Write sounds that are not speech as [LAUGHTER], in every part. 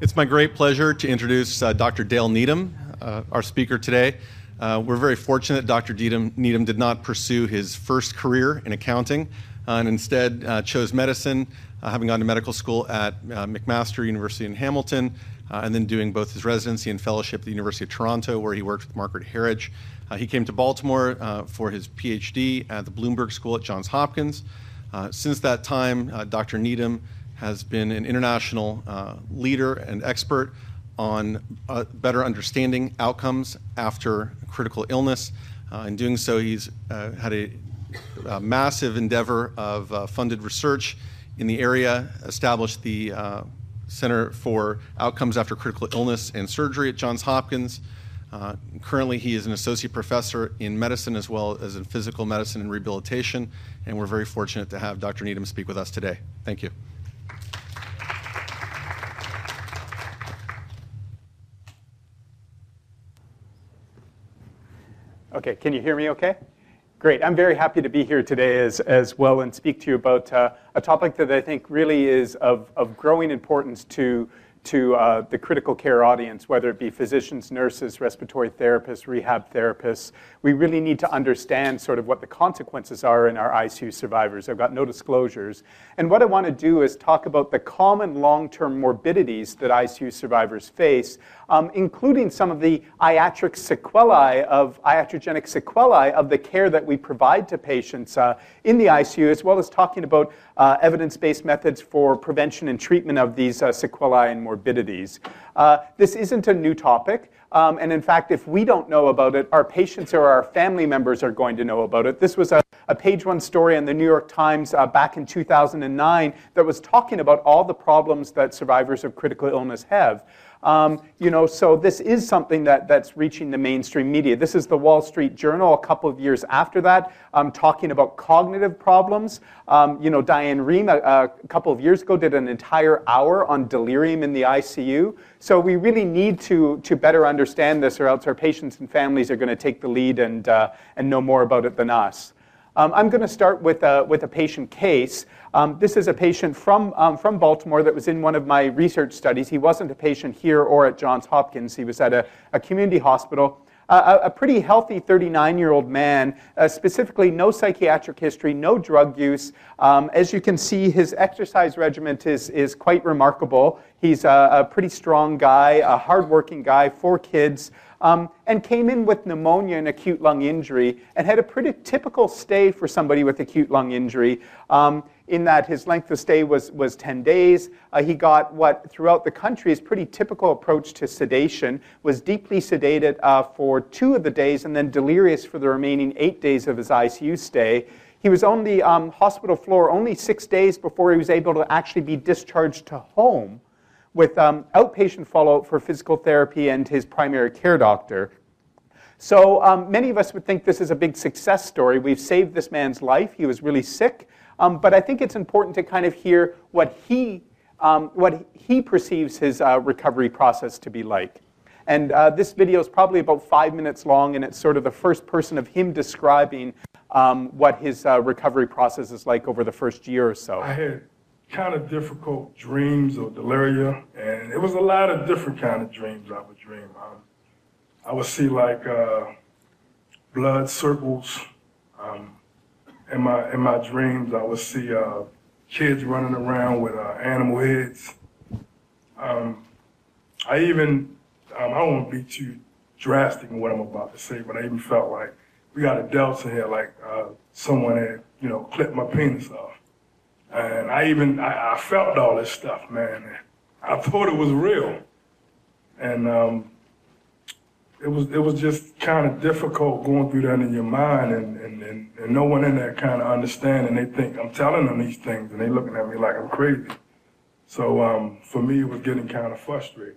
It's my great pleasure to introduce uh, Dr. Dale Needham, uh, our speaker today. Uh, we're very fortunate Dr. Needham, Needham, did not pursue his first career in accounting uh, and instead uh, chose medicine, uh, having gone to medical school at McMaster University in Hamilton, and then doing both his residency and fellowship at the University of Toronto, where he worked with Margaret Herridge. he came to Baltimore for his PhD at the Bloomberg School at Johns Hopkins. since that time, Dr. Needham has been an international uh, leader and expert on uh, better understanding outcomes after critical illness. Uh, in doing so, he's uh, had a, a, massive endeavor of uh, funded research in the area, established the uh, Center for Outcomes After Critical Illness and Surgery at Johns Hopkins. currently, he is an associate professor in medicine as well as in physical medicine and rehabilitation, and we're very fortunate to have Dr. Needham speak with us today. Thank you. Okay, can you hear me okay? Great. I'm very happy to be here today as, as well and speak to you about uh, a topic that I think really is of, of growing importance to to uh, the critical care audience, whether it be physicians, nurses, respiratory therapists, rehab therapists. We really need to understand sort of what the consequences are in our ICU survivors. I've got no disclosures. And what I want to do is talk about the common long term morbidities that ICU survivors face, um, including some of the iatric sequelae of iatrogenic sequelae of the care that we provide to patients uh, in the ICU, as well as talking about uh, evidence based methods for prevention and treatment of these uh, sequelae and morbidities. Uh, this isn't a new topic. Um, and in fact, if we don't know about it, our patients or our family members are going to know about it. This was a, a page one story in the New York Times uh, back in 2009 that was talking about all the problems that survivors of critical illness have. Um, you know, so this is something that, that's reaching the mainstream media. This is the Wall Street Journal a couple of years after that, um, talking about cognitive problems. Um, you know, Diane Rehm a, a, couple of years ago did an entire hour on delirium in the ICU. So we really need to, to better understand this, or else our patients and families are going to take the lead and, uh, and know more about it than us. Um, I'm going to start with a, with a patient case. Um, this is a patient from, um, from Baltimore that was in one of my research studies. He wasn't a patient here or at Johns Hopkins. He was at a, a community hospital. Uh, a, pretty healthy 39 year old man, uh, specifically no psychiatric history, no drug use. Um, as you can see, his exercise regimen is, is quite remarkable. He's a, a pretty strong guy, a hardworking guy, four kids. Um, and came in with pneumonia and acute lung injury and had a pretty typical stay for somebody with acute lung injury. Um, in that his length of stay was, was 10 days. Uh, he got what throughout the country is pretty typical approach to sedation, was deeply sedated uh, for two of the days and then delirious for the remaining eight days of his ICU stay. He was on the um, hospital floor only six days before he was able to actually be discharged to home with um, outpatient follow-up for physical therapy and his primary care doctor. So um, many of us would think this is a big success story. We've saved this man's life. He was really sick. Um, but I think it's important to kind of hear what he, um, what he perceives his uh, recovery process to be like. And uh, this video is probably about five minutes long, and it's sort of the first person of him describing um, what his uh, recovery process is like over the first year or so. I had kind of difficult dreams or deliria, and it was a lot of different kind of dreams I would dream. I would see like uh, blood circles. Um, in my in my dreams, I would see uh, kids running around with uh, animal heads. Um, I even um, I don't want to be too drastic in what I'm about to say, but I even felt like we got a delta here, like uh, someone had you know clipped my penis off, and I even I, I felt all this stuff, man. I thought it was real, and um, it was it was just kind of difficult going through that in your mind and, and, and, and no one in there kind of understand and they think I'm telling them these things and they looking at me like I'm crazy. So um, for me, it was getting kind of frustrated.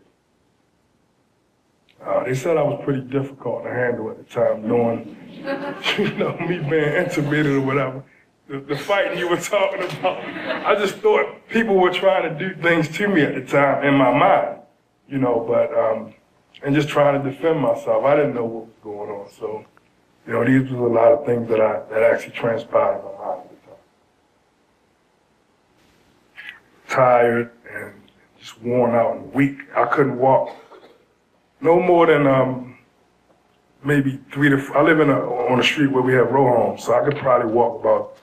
Uh, they said I was pretty difficult to handle at the time, knowing, [LAUGHS] you know, me being intubated or whatever. The, the fighting you were talking about, I just thought people were trying to do things to me at the time in my mind, you know, but um, and just trying to defend myself. I didn't know what was going on. So, you know, these were a lot of things that I that actually transpired in my mind at the time. Tired and just worn out and weak. I couldn't walk no more than um, maybe three to. F- I live in a, on a street where we have row homes, so I could probably walk about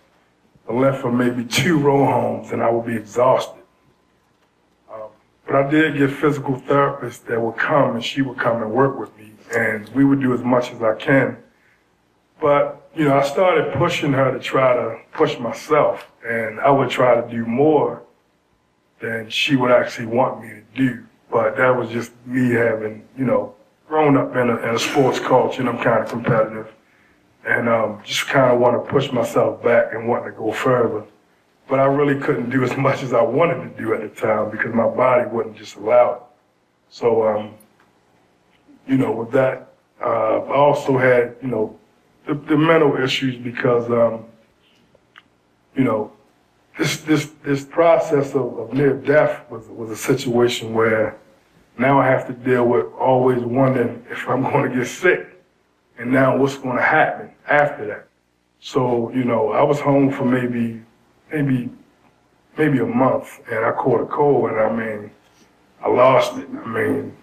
the length of maybe two row homes, and I would be exhausted. But I did get physical therapists that would come, and she would come and work with me, and we would do as much as I can. But you know, I started pushing her to try to push myself, and I would try to do more than she would actually want me to do. But that was just me having, you know, grown up in a, in a sports culture and I'm kind of competitive. And um, just kind of want to push myself back and want to go further. But I really couldn't do as [LAUGHS] much as I wanted to do at the time because my body wouldn't just allow it. So, um, you know, with that, uh, I also had, you know, the, the mental issues because, um, you know, this this this process of, of near death was was a situation where now I have to deal with always wondering if I'm [LAUGHS] going to get sick, and now what's going to happen after that. So you know, I was home for maybe maybe maybe a month, and I caught a cold, and I mean, I lost it. I mean,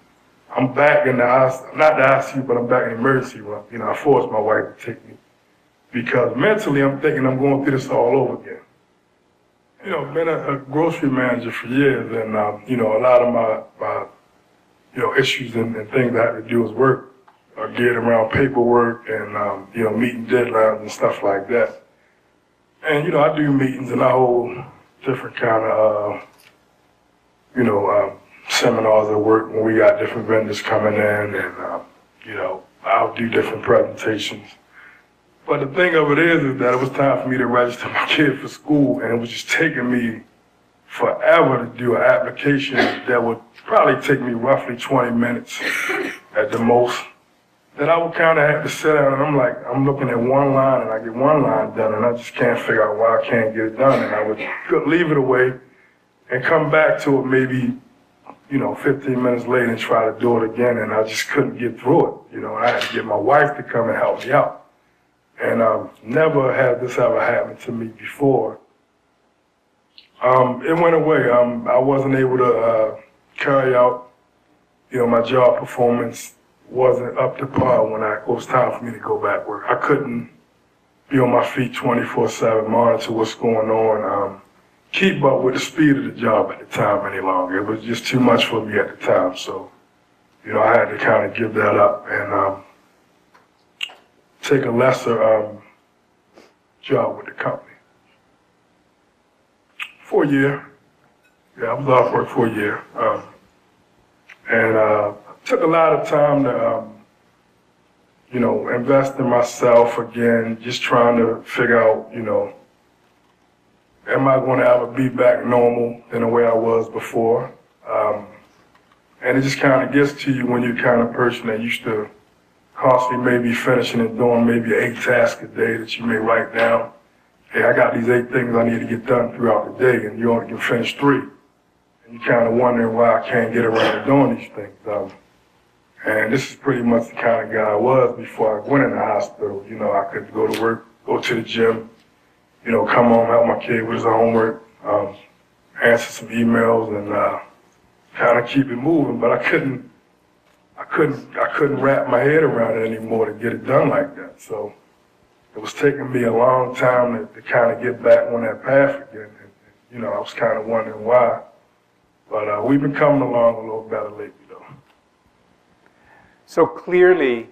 I'm back in the ICU, not the ICU, but I'm back in the emergency room. You know, I forced my wife to take me because mentally I'm thinking I'm going through this all over again you know, been a, a, grocery manager for years, and um, you know, a lot of my, my you know issues and, and, things I have to do with work are geared around paperwork and um, you know meeting deadlines and stuff like that. And you know, I do meetings and I hold different kind of uh, you know um, seminars at work when we got different vendors coming in, and um, you know, I'll do different presentations but the thing of it is, is that it was time for me to register [LAUGHS] my kid for school, and it was just taking me forever to do an application that would probably take me roughly 20 minutes at the most. That I would kind of have to sit down, and I'm like, I'm looking at one line, and I get one line done, and I just can't figure out why I can't get it done, and I would leave it away and come back to it maybe you know, 15 minutes later and try to do it again, and I just couldn't get through it. You know, I had to get my wife to come and help me out. And um, never had this ever happened to me before. Um, it went away. Um, I wasn't able to uh, carry out, you know, my job performance wasn't up to par when I, it was time for me to go back work. I couldn't be on my feet 24-7, monitor what's going on, um, keep up with the speed of the job at the time any longer. It was just too much for me at the time. So, you know, I had to kind of give that up. And um, take a lesser um, job with the company. For a year. Yeah, I was off work for a year. Um, and uh, took a lot of time to, um, you know, invest in myself again, just trying to figure out, you know, am I going to ever be back normal in the way I was before? Um, and it just kind of gets to you when you're kind of person that used to constantly maybe finishing and doing maybe eight tasks a day that you may write down. Hey, I got these eight things I need to get done throughout the day, and you only can finish three. And you're kind of wondering why I can't get around to doing these things. Um, and this is pretty much the kind of guy I was before I went in the hospital. You know, I could go to work, go to the gym, you know, come home, help my kid with his homework, um, answer some emails, and uh, kind of keep it moving. But I couldn't I couldn't I couldn't wrap my head around it anymore to get it done like that. So it was taking me a long time to, to kind of get back on that path again. And, you know, I was kind of wondering why. But uh, we've been coming along a little better lately. So clearly,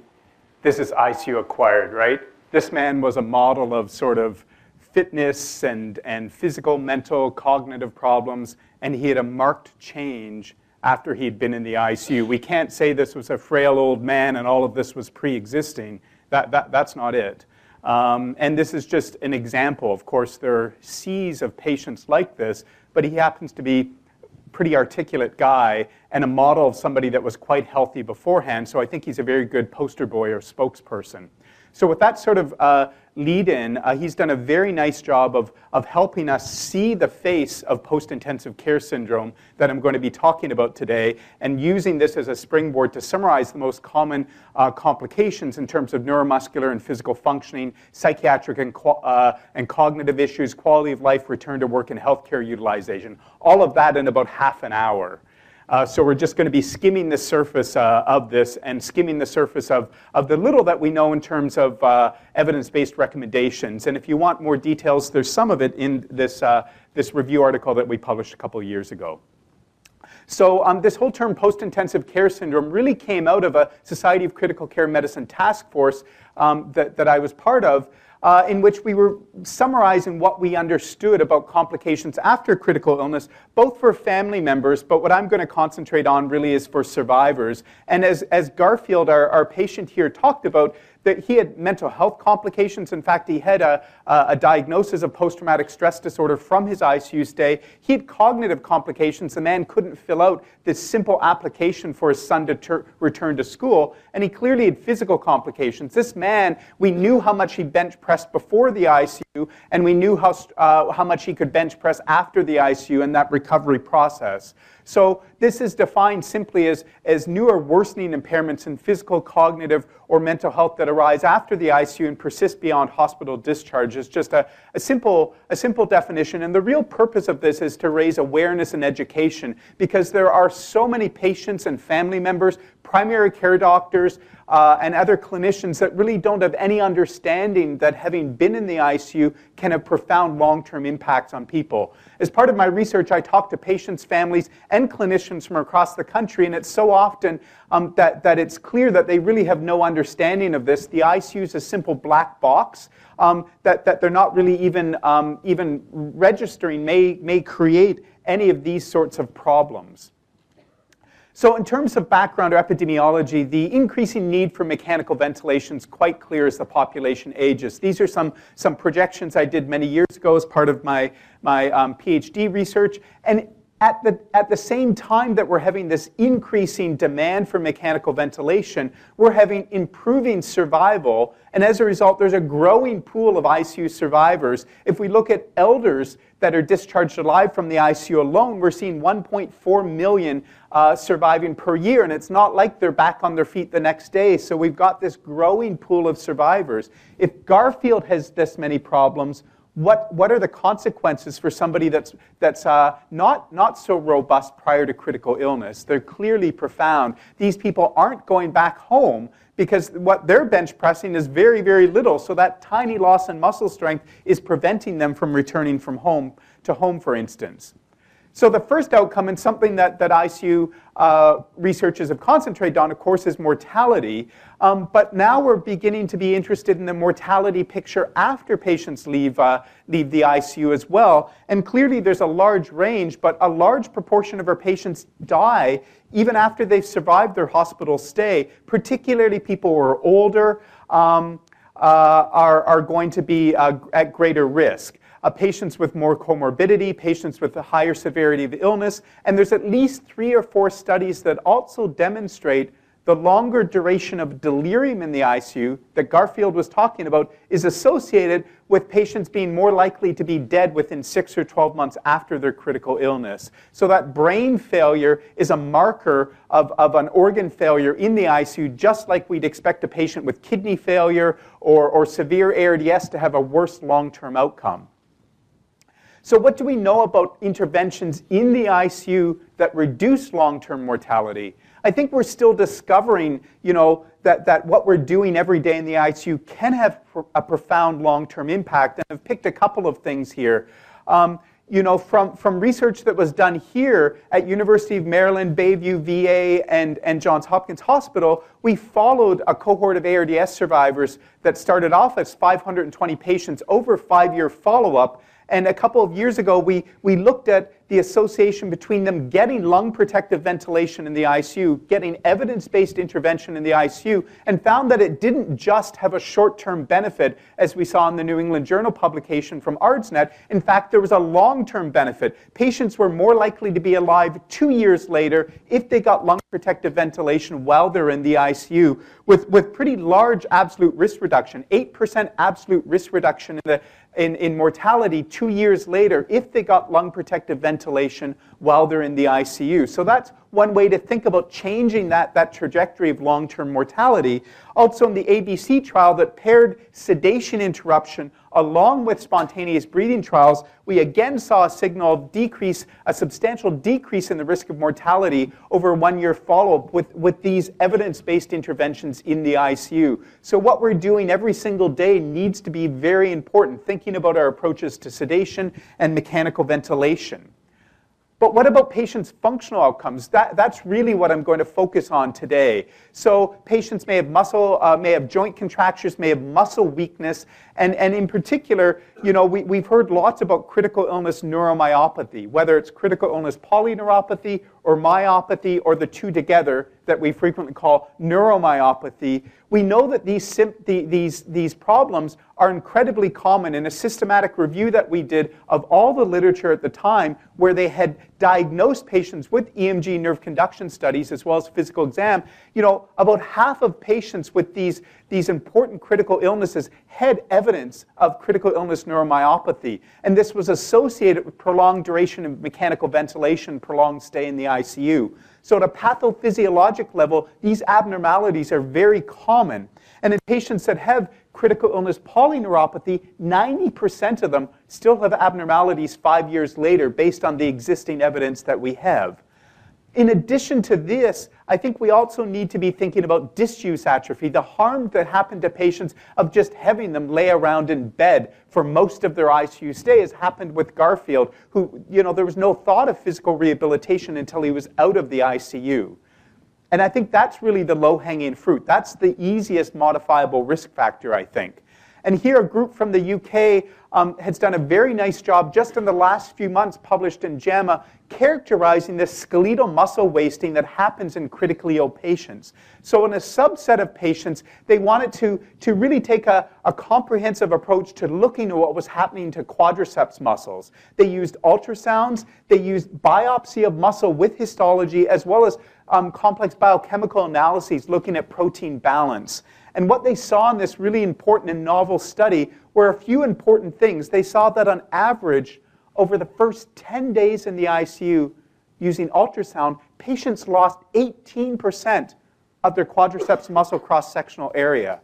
this is ICU acquired, right? This man was a model of sort of fitness and, and physical, mental, cognitive problems, and he had a marked change after he'd been in the ICU. We can't say this was a frail old man and all of this was pre existing. That, that, that's not it. Um, and this is just an example. Of course, there are seas of patients like this, but he happens to be a pretty articulate guy and a model of somebody that was quite healthy beforehand. So I think he's a very good poster boy or spokesperson. So with that sort of uh, lead in, uh, he's done a very nice job of, of helping us see the face of post intensive care syndrome that I'm going to be talking about today, and using this as a springboard to summarize the most common uh, complications in terms of neuromuscular and physical functioning, psychiatric and, uh, and cognitive issues, quality of life, return to work, and healthcare utilization. All of that in about half an hour. Uh, so we're just going to be skimming the surface uh, of this and skimming the surface of, of the little that we know in terms of uh, evidence-based recommendations. And if you want more details, there's some of it in this, uh, this review article that we published a couple years ago. So um, this whole term post-intensive care syndrome really came out of a Society of Critical Care Medicine task force um, that, that I was part of uh, in which we were summarizing what we understood about complications after critical illness, both for family members, but what I'm going to concentrate on really is for survivors. And as, as Garfield, our, our patient here, talked about, that he had mental health complications. In fact, he had a, a diagnosis of post traumatic stress disorder from his ICU stay. He had cognitive complications. The man couldn't fill out this simple application for his son to ter- return to school. And he clearly had physical complications. This man, we knew how much he bench pressed before the ICU, and we knew how, uh, how much he could bench press after the ICU and that recovery process. So this is defined simply as, as new or worsening impairments in physical, cognitive, or mental health that arise after the ICU and persist beyond hospital discharge. It's just a, a, simple, a simple definition. And the real purpose of this is to raise awareness and education because there are so many patients and family members, primary care doctors, uh, and other clinicians that really don't have any understanding that having been in the ICU can have profound long term impacts on people. As part of my research, I talk to patients, families, and clinicians from across the country, and it's so often um, that, that it's clear that they really have no understanding of this. The ICU is a simple black box um, that, that they're not really even, um, even registering, may, may create any of these sorts of problems. So in terms of background or epidemiology, the increasing need for mechanical ventilation is quite clear as the population ages. These are some, some projections I did many years ago as part of my, my um, PhD research. And at the, at the same time that we're having this increasing demand for mechanical ventilation, we're having improving survival. And as a result, there's a growing pool of ICU survivors. If we look at elders that are discharged alive from the ICU alone, we're seeing 1.4 million uh, surviving per year. And it's not like they're back on their feet the next day. So we've got this growing pool of survivors. If Garfield has this many problems, what, what are the consequences for somebody that's, that's uh, not, not so robust prior to critical illness? They're clearly profound. These people aren't going back home because what they're bench pressing is very, very little. So that tiny loss in muscle strength is preventing them from returning from home to home, for instance. So the first outcome, and something that, that ICU uh, researchers have concentrated on, of course, is mortality. Um, but now we're beginning to be interested in the mortality picture after patients leave, uh, leave the ICU as well. And clearly there's a large range, but a large proportion of our patients die even after they've survived their hospital stay, particularly people who are older. Um, uh, are, are going to be uh, at greater risk uh, patients with more comorbidity, patients with a higher severity of illness, and there's at least three or four studies that also demonstrate the longer duration of delirium in the ICU that Garfield was talking about is associated with patients being more likely to be dead within 6 or 12 months after their critical illness. So that brain failure is a marker of, of an organ failure in the ICU, just like we'd expect a patient with kidney failure or, or severe ARDS to have a worse long-term outcome. So what do we know about interventions in the ICU that reduce long-term mortality? I think we're still discovering, you know, that, that what we're doing every day in the ICU can have a profound long-term impact. And I've picked a couple of things here. Um, you know, from, from research that was done here at University of Maryland, Bayview VA, and, and Johns Hopkins Hospital, we followed a cohort of ARDS survivors that started off as 520 patients over five-year follow-up and a couple of years ago, we, we looked at the association between them getting lung protective ventilation in the ICU, getting evidence based intervention in the ICU, and found that it didn't just have a short term benefit, as we saw in the New England Journal publication from ARDSNet. In fact, there was a long term benefit. Patients were more likely to be alive two years later if they got lung protective ventilation while they're in the ICU, with, with pretty large absolute risk reduction 8% absolute risk reduction in the in, in mortality two years later if they got lung protective ventilation while they're in the ICU. So that's one way to think about changing that, that trajectory of long term mortality. Also, in the ABC trial that paired sedation interruption along with spontaneous breathing trials, we again saw a signal of decrease, a substantial decrease in the risk of mortality over one year follow up with, with these evidence based interventions in the ICU. So, what we're doing every single day needs to be very important, thinking about our approaches to sedation and mechanical ventilation. But what about patients' functional outcomes? That, that's really what I'm going to focus on today. So patients may have muscle, uh, may have joint contractures, may have muscle weakness, and, and in particular, you know, we, we've heard lots about critical illness neuromyopathy, whether it's critical illness polyneuropathy or myopathy or the two together that we frequently call neuromyopathy, we know that these, these, these problems are incredibly common. In a systematic review that we did of all the literature at the time, where they had diagnosed patients with EMG nerve conduction studies as well as physical exam, you know, about half of patients with these, these important critical illnesses had evidence of critical illness neuromyopathy. And this was associated with prolonged duration of mechanical ventilation, prolonged stay in the ICU. So, at a pathophysiologic level, these abnormalities are very common. And in patients that have critical illness polyneuropathy, 90% of them still have abnormalities five years later based on the existing evidence that we have. In addition to this, I think we also need to be thinking about disuse atrophy, the harm that happened to patients of just having them lay around in bed for most of their ICU stay has happened with Garfield, who, you know, there was no thought of physical rehabilitation until he was out of the ICU. And I think that's really the low hanging fruit. That's the easiest modifiable risk factor, I think. And here, a group from the UK um, has done a very nice job just in the last few months, published in JAMA, characterizing this skeletal muscle wasting that happens in critically ill patients. So, in a subset of patients, they wanted to, to really take a, a comprehensive approach to looking at what was happening to quadriceps muscles. They used ultrasounds, they used biopsy of muscle with histology, as well as um, complex biochemical analyses looking at protein balance. And what they saw in this really important and novel study were a few important things. They saw that on average, over the first 10 days in the ICU using ultrasound, patients lost 18% of their quadriceps muscle cross sectional area.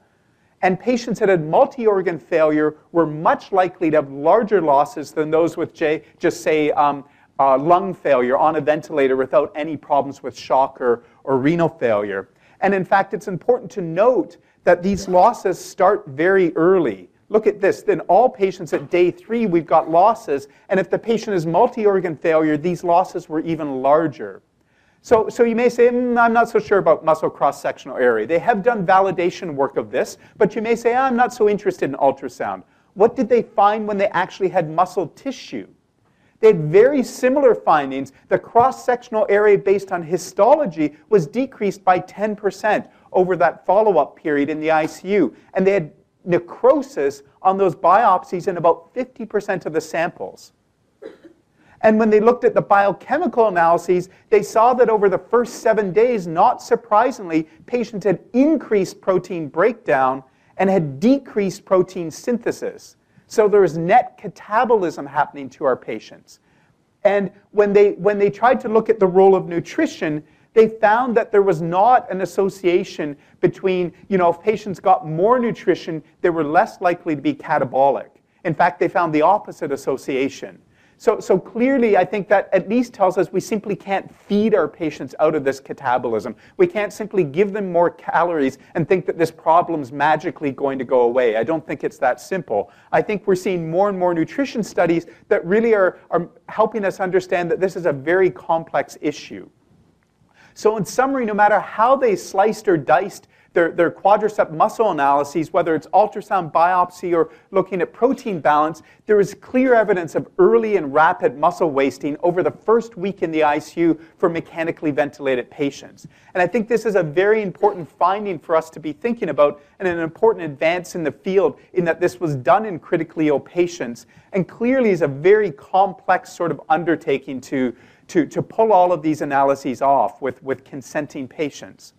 And patients that had multi organ failure were much likely to have larger losses than those with, J, just say, um, uh, lung failure on a ventilator without any problems with shock or, or renal failure. And in fact, it's important to note that these losses start very early. Look at this. Then all patients at day three, we've got losses. And if the patient is multi organ failure, these losses were even larger. So, so you may say, mm, I'm not so sure about muscle cross sectional area. They have done validation work of this, but you may say, I'm not so interested in ultrasound. What did they find when they actually had muscle tissue? They had very similar findings. The cross sectional area based on histology was decreased by 10% over that follow up period in the ICU. And they had necrosis on those biopsies in about 50% of the samples. And when they looked at the biochemical analyses, they saw that over the first seven days, not surprisingly, patients had increased protein breakdown and had decreased protein synthesis. So there is net catabolism happening to our patients. And when they, when they tried to look at the role of nutrition, they found that there was not an association between, you know, if patients got more nutrition, they were less likely to be catabolic. In fact, they found the opposite association. So, so clearly, I think that at least tells us we simply can't feed our patients out of this catabolism. We can't simply give them more calories and think that this problem's magically going to go away. I don't think it's that simple. I think we're seeing more and more nutrition studies that really are, are helping us understand that this is a very complex issue. So, in summary, no matter how they sliced or diced their, their quadricep muscle analyses, whether it's ultrasound biopsy or looking at protein balance, there is clear evidence of early and rapid muscle wasting over the first week in the ICU for mechanically ventilated patients. And I think this is a very important finding for us to be thinking about and an important advance in the field in that this was done in critically ill patients and clearly is a very complex sort of undertaking to, to, to pull all of these analyses off with, with consenting patients.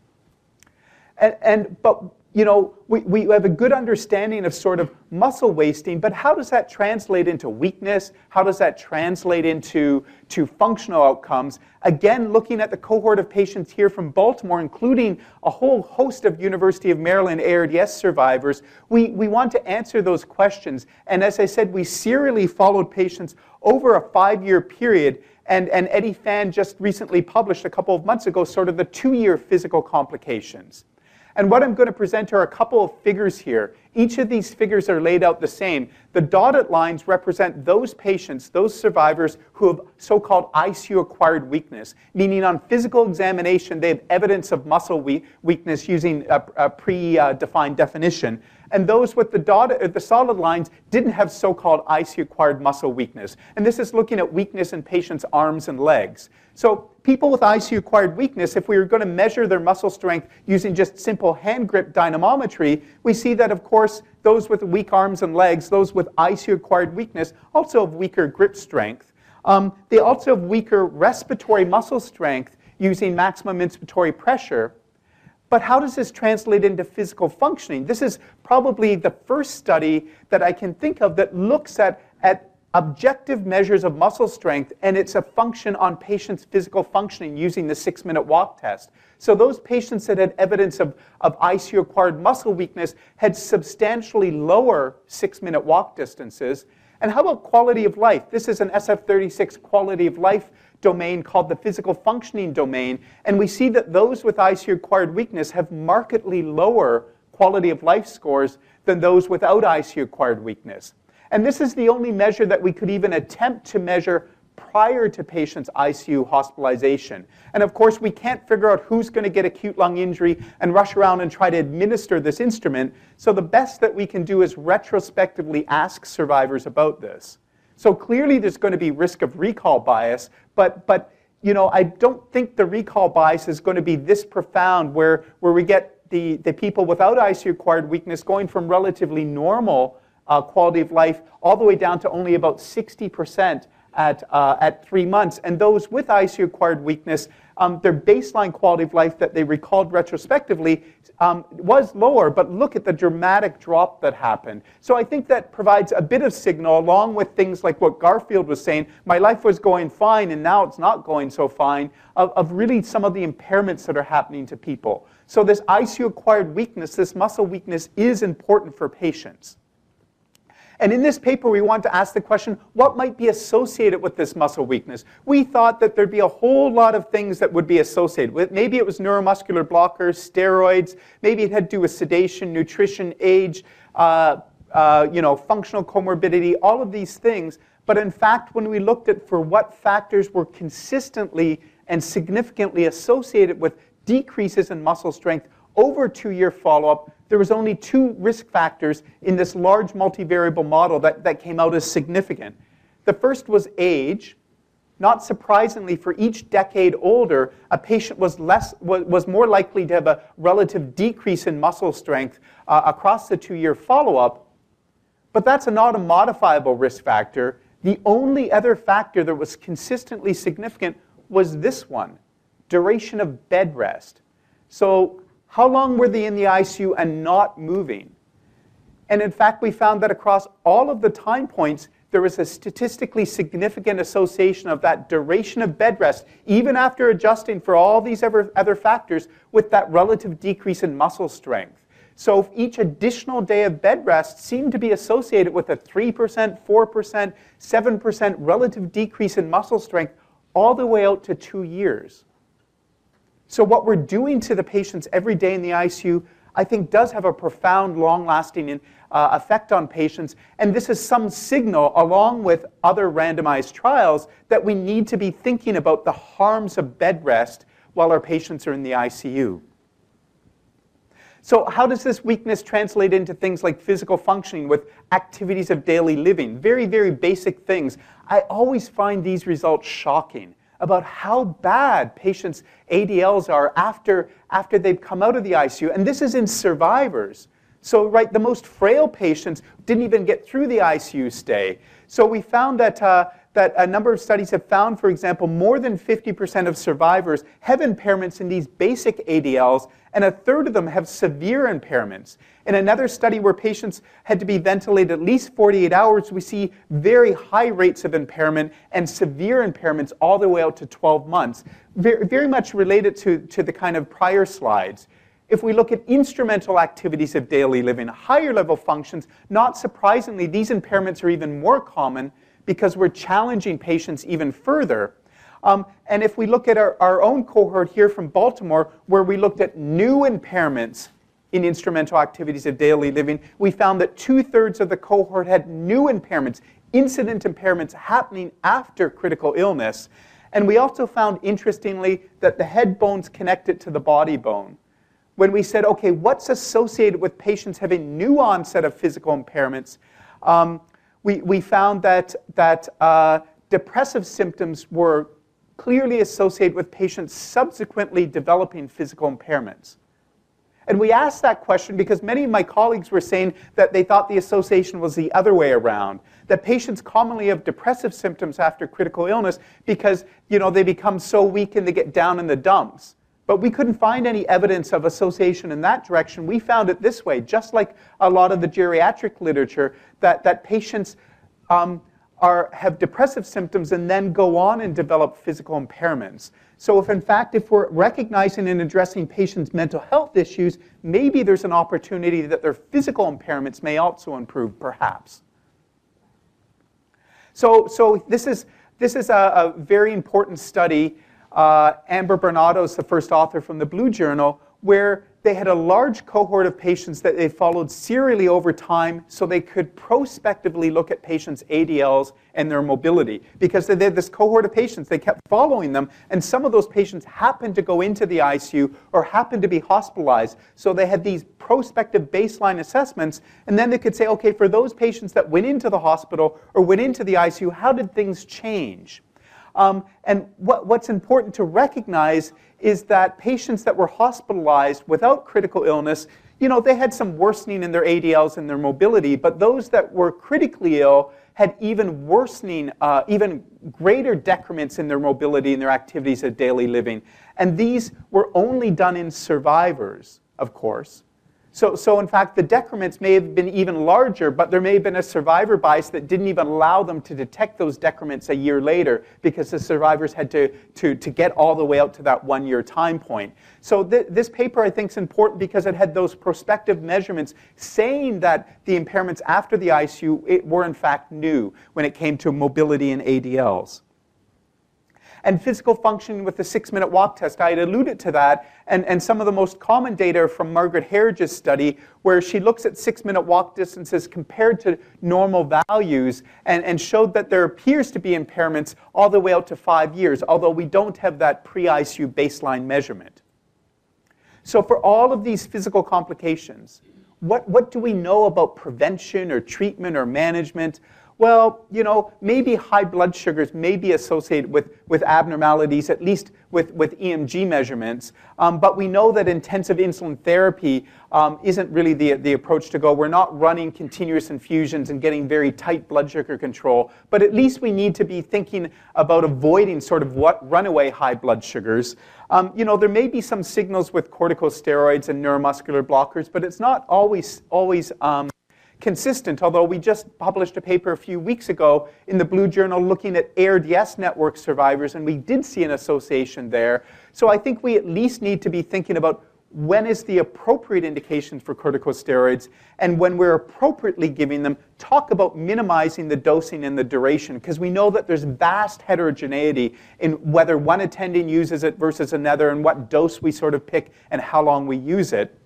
And, and, but you know, we, we have a good understanding of sort of muscle wasting, but how does that translate into weakness? How does that translate into to functional outcomes? Again, looking at the cohort of patients here from Baltimore, including a whole host of University of Maryland ARDS survivors, we, we want to answer those questions. And as I said, we serially followed patients over a five year period. And, and Eddie Fan just recently published a couple of months ago sort of the two year physical complications. And what I'm going to present are a couple of figures here. Each of these figures are laid out the same. The dotted lines represent those patients, those survivors who have so called ICU acquired weakness, meaning on physical examination they have evidence of muscle weakness using a, a pre-defined uh, definition and those with the, dotted, uh, the solid lines didn't have so-called ICU-acquired muscle weakness. And this is looking at weakness in patients' arms and legs. So people with ICU-acquired weakness, if we were going to measure their muscle strength using just simple hand grip dynamometry, we see that, of course, those with weak arms and legs, those with ICU-acquired weakness, also have weaker grip strength. Um, they also have weaker respiratory muscle strength using maximum inspiratory pressure. But how does this translate into physical functioning? This is probably the first study that I can think of that looks at, at objective measures of muscle strength and it's a function on patients' physical functioning using the six minute walk test. So those patients that had evidence of, of ICU acquired muscle weakness had substantially lower six minute walk distances. And how about quality of life? This is an SF36 quality of life domain called the physical functioning domain, and we see that those with ICU acquired weakness have markedly lower quality of life scores than those without ICU acquired weakness. And this is the only measure that we could even attempt to measure prior to patients' ICU hospitalization. And of course, we can't figure out who's going to get acute lung injury and rush around and try to administer this instrument. So the best that we can do is retrospectively ask survivors about this. So clearly there's going to be risk of recall bias, but, but you know, I don't think the recall bias is going to be this profound where, where we get the, the people without ICU acquired weakness going from relatively normal uh, quality of life all the way down to only about 60% at, uh, at three months. And those with ICU acquired weakness, um, their baseline quality of life that they recalled retrospectively um, was lower, but look at the dramatic drop that happened. So I think that provides a bit of signal, along with things like what Garfield was saying my life was going fine and now it's not going so fine, of, of really some of the impairments that are happening to people. So this ICU acquired weakness, this muscle weakness, is important for patients. And in this paper, we want to ask the question, what might be associated with this muscle weakness? We thought that there'd be a whole lot of things that would be associated with Maybe it was neuromuscular blockers, steroids, maybe it had to do with sedation, nutrition, age, uh, uh, you know, functional comorbidity, all of these things. But in fact, when we looked at for what factors were consistently and significantly associated with decreases in muscle strength over two-year follow-up, there was only two risk factors in this large multivariable model that, that came out as significant. The first was age. Not surprisingly, for each decade older, a patient was, less, was, more likely to have a relative decrease in muscle strength uh, across the two-year follow-up. But that's not a modifiable risk factor. The only other factor that was consistently significant was this one, duration of bed rest. So how long were they in the ICU and not moving? And in fact, we found that across all of the time points, there was a statistically significant association of that duration of bed rest, even after adjusting for all these other, factors, with that relative decrease in muscle strength. So each additional day of bed rest seemed to be associated with a 3%, 4%, 7% relative decrease in muscle strength all the way out to two years. So, what we're doing to the patients every day in the ICU, I think, does have a profound, long lasting uh, effect on patients. And this is some signal, along with other randomized trials, that we need to be thinking about the harms of bed rest while our patients are in the ICU. So, how does this weakness translate into things like physical functioning with activities of daily living? Very, very basic things. I always find these results shocking about how bad patients' ADLs are after, after they've come out of the ICU. And this is in survivors. So, right, the most frail patients didn't even get through the ICU stay. So we found that, uh, that a number of studies have found, for example, more than 50% of survivors have impairments in these basic ADLs, and a third of them have severe impairments. In another study where patients had to be ventilated at least 48 hours, we see very high rates of impairment and severe impairments all the way out to 12 months, very, very much related to, to the kind of prior slides. If we look at instrumental activities of daily living, higher level functions, not surprisingly, these impairments are even more common because we're challenging patients even further. Um, and if we look at our, our own cohort here from Baltimore, where we looked at new impairments in instrumental activities of daily living, we found that two thirds of the cohort had new impairments, incident impairments happening after critical illness. And we also found, interestingly, that the head bones connected to the body bone when we said, okay, what's associated with patients having new onset of physical impairments, um, we, we found that, that uh, depressive symptoms were clearly associated with patients subsequently developing physical impairments. And we asked that question because many of my colleagues were saying that they thought the association was the other way around. That patients commonly have depressive symptoms after critical illness because you know, they become so weak and they get down in the dumps. But we couldn't find any evidence of association in that direction. We found it this way, just like a lot of the geriatric literature, that, that patients um, are, have depressive symptoms and then go on and develop physical impairments. So if in fact, if we're recognizing and addressing patients' mental health issues, maybe there's an opportunity that their physical impairments may also improve, perhaps. So, so this is, this is a, a very important study uh, Amber Barnato is the first author from the Blue Journal, where they had a large cohort of patients that they followed serially over time so they could prospectively look at patients' ADLs and their mobility. Because they had this cohort of patients, they kept following them, and some of those patients happened to go into the ICU or happened to be hospitalized. So they had these prospective baseline assessments, and then they could say, okay, for those patients that went into the hospital or went into the ICU, how did things change? Um, and what, what's important to recognize is that patients that were hospitalized without critical illness, you know, they had some worsening in their ADLs and their mobility, but those that were critically ill had even worsening, uh, even greater decrements in their mobility and their activities of daily living. And these were only done in survivors, of course. So, so in fact, the decrements may have been even larger, but there may have been a survivor bias that didn't even allow them to detect those decrements a year later because the survivors had to, to, to get all the way out to that one year time point. So th- this paper, I think, is important because it had those prospective measurements saying that the impairments after the ICU were in fact new when it came to mobility and ADLs and physical functioning with the six minute walk test. I had alluded to that, and, and some of the most common data from Margaret Herridge's study, where she looks at six minute walk distances compared to normal values and, and showed that there appears to be impairments all the way out to five years, although we don't have that pre ICU baseline measurement. So, for all of these physical complications, what, what do we know about prevention or treatment or management? Well, you know, maybe high blood sugars may be associated with, with abnormalities, at least with, with EMG measurements. Um, but we know that intensive insulin therapy um, isn't really the, the approach to go. We're not running continuous infusions and getting very tight blood sugar control. But at least we need to be thinking about avoiding sort of what runaway high blood sugars. Um, you know, there may be some signals with corticosteroids and neuromuscular blockers, but it's not always, always um, consistent, although we just published a paper a few weeks ago in the Blue Journal looking at ARDS network survivors, and we did see an association there. So I think we at least need to be thinking about when is the appropriate indication for corticosteroids, and when we're appropriately giving them, talk about minimizing the dosing and the duration, because we know that there's vast heterogeneity in whether one attending uses it versus another, and what dose we sort of pick, and how long we use it.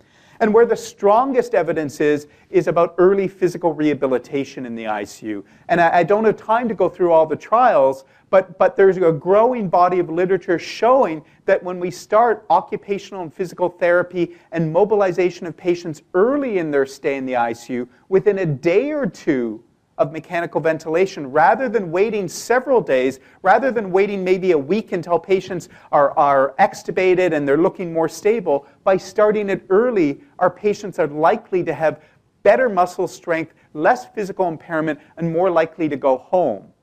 And where the strongest evidence is, is about early physical rehabilitation in the ICU. And I, I, don't have time to go through all the trials, but, but there's a growing body of literature showing that when we start occupational and physical therapy and mobilization of patients early in their stay in the ICU, within a day or two of mechanical ventilation rather than waiting several days, rather than waiting maybe a week until patients are, are extubated and they're looking more stable. By starting it early, our patients are likely to have better muscle strength, less physical impairment, and more likely to go home.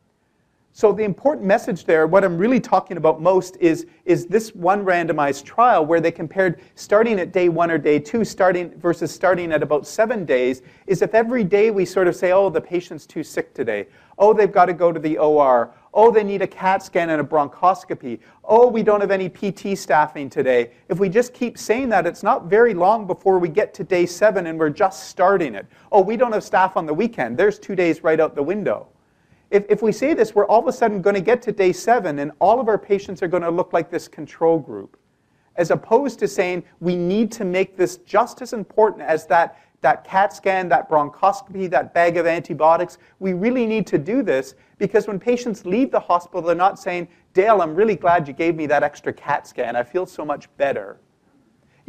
So the important message there, what I'm really talking about most is, is this one randomized trial where they compared starting at day one or day two starting versus starting at about seven days, is if every day we sort of say, oh, the patient's too sick today. Oh, they've got to go to the OR. Oh, they need a CAT scan and a bronchoscopy. Oh, we don't have any PT staffing today. If we just keep saying that, it's not very long before we get to day seven and we're just starting it. Oh, we don't have staff on the weekend. There's two days right out the window. If, if we say this, we're all of a sudden going to get to day seven and all of our patients are going to look like this control group. As opposed to saying we need to make this just as important as that, that CAT scan, that bronchoscopy, that bag of antibiotics. We really need to do this because when patients leave the hospital, they're not saying, Dale, I'm really glad you gave me that extra CAT scan. I feel so much better.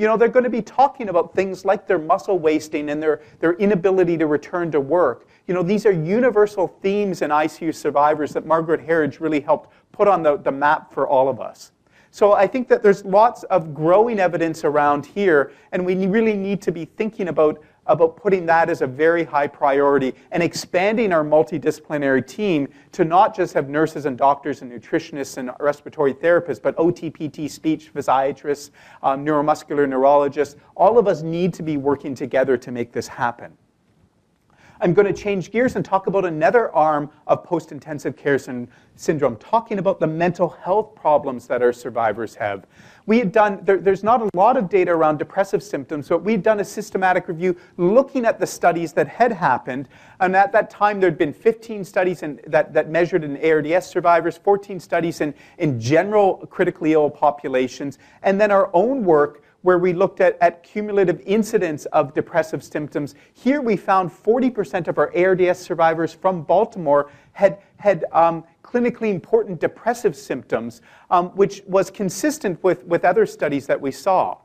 You know, they're going to be talking about things like their muscle wasting and their, their inability to return to work. You know, these are universal themes in ICU survivors that Margaret Herridge really helped put on the, the map for all of us. So I think that there's lots of growing evidence around here, and we really need to be thinking about, about putting that as a very high priority and expanding our multidisciplinary team to not just have nurses and doctors and nutritionists and respiratory therapists, but OTPT, speech physiatrists, um, neuromuscular neurologists. All of us need to be working together to make this happen. I'm going to change gears and talk about another arm of post intensive care syndrome, talking about the mental health problems that our survivors have. We had done, there, there's not a lot of data around depressive symptoms, but we'd done a systematic review looking at the studies that had happened. And at that time, there'd been 15 studies in, that, that measured in ARDS survivors, 14 studies in, in general critically ill populations, and then our own work where we looked at, at cumulative incidence of depressive symptoms. Here we found 40% of our ARDS survivors from Baltimore had, had um, clinically important depressive symptoms, um, which was consistent with, with other studies that we saw.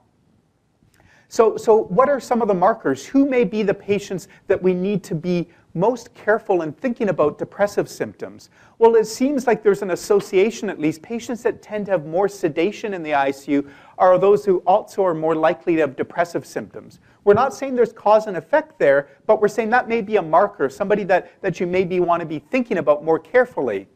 So, so, what are some of the markers? Who may be the patients that we need to be most careful in thinking about depressive symptoms? Well, it seems like there's an association, at least. Patients that tend to have more sedation in the ICU are those who also are more likely to have depressive symptoms. We're not saying there's cause and effect there, but we're saying that may be a marker, somebody that, that you maybe want to be thinking about more carefully.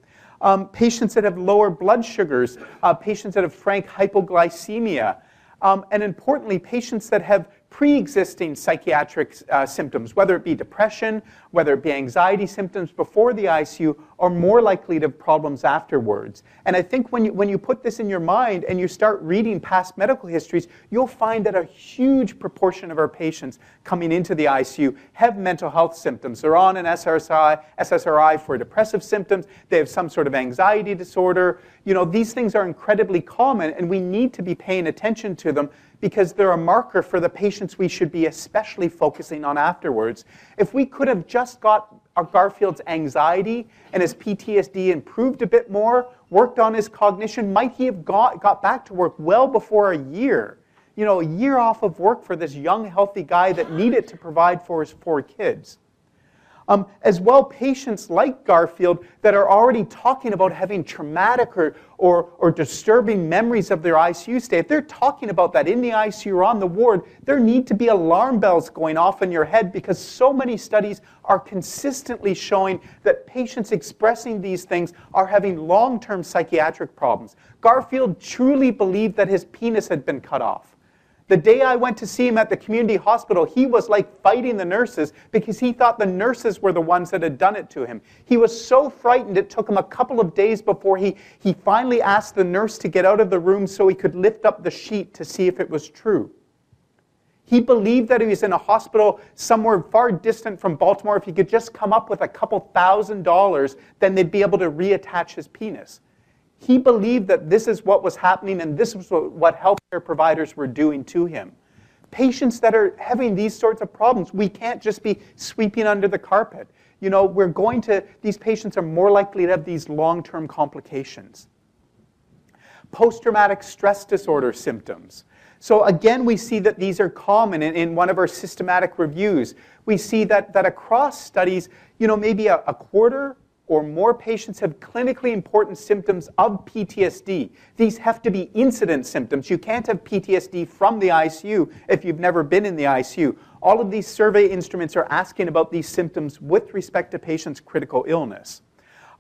Um, patients that have lower blood sugars, uh, patients that have frank hypoglycemia, um, and importantly, patients that have pre-existing psychiatric uh, symptoms, whether it be depression, whether it be anxiety symptoms before the ICU, are more likely to have problems afterwards. And I think when you, when you put this in your mind and you start reading past medical histories, you'll find that a huge proportion of our patients coming into the ICU have mental health symptoms. They're on an SSRI, SSRI for depressive symptoms. They have some sort of anxiety disorder. You know, these things are incredibly common, and we need to be paying attention to them because they're a marker for the patients we should be especially focusing on afterwards. If we could have just got Garfield's anxiety and his PTSD improved a bit more, worked on his cognition, might he have got, got back to work well before a year? You know, a year off of work for this young, healthy guy that needed to provide for his four kids. Um, as well, patients like Garfield that are already talking about having traumatic or, or, or disturbing memories of their ICU stay, if they're talking about that in the ICU or on the ward, there need to be alarm bells going off in your head because so many studies are consistently showing that patients expressing these things are having long term psychiatric problems. Garfield truly believed that his penis had been cut off. The day I went to see him at the community hospital, he was like fighting the nurses because he thought the nurses were the ones that had done it to him. He was so frightened it took him a couple of days before he, he finally asked the nurse to get out of the room so he could lift up the sheet to see if it was true. He believed that he was in a hospital somewhere far distant from Baltimore. If he could just come up with a couple thousand dollars, then they'd be able to reattach his penis. He believed that this is what was happening and this was what healthcare providers were doing to him. Patients that are having these sorts of problems, we can't just be sweeping under the carpet. You know, we're going to, these patients are more likely to have these long term complications. Post traumatic stress disorder symptoms. So, again, we see that these are common in, in, one of our systematic reviews. We see that, that across studies, you know, maybe a, a quarter or more patients have clinically important symptoms of PTSD. These have to be incident symptoms. You can't have PTSD from the ICU if you've never been in the ICU. All of these survey instruments are asking about these symptoms with respect to patients' critical illness.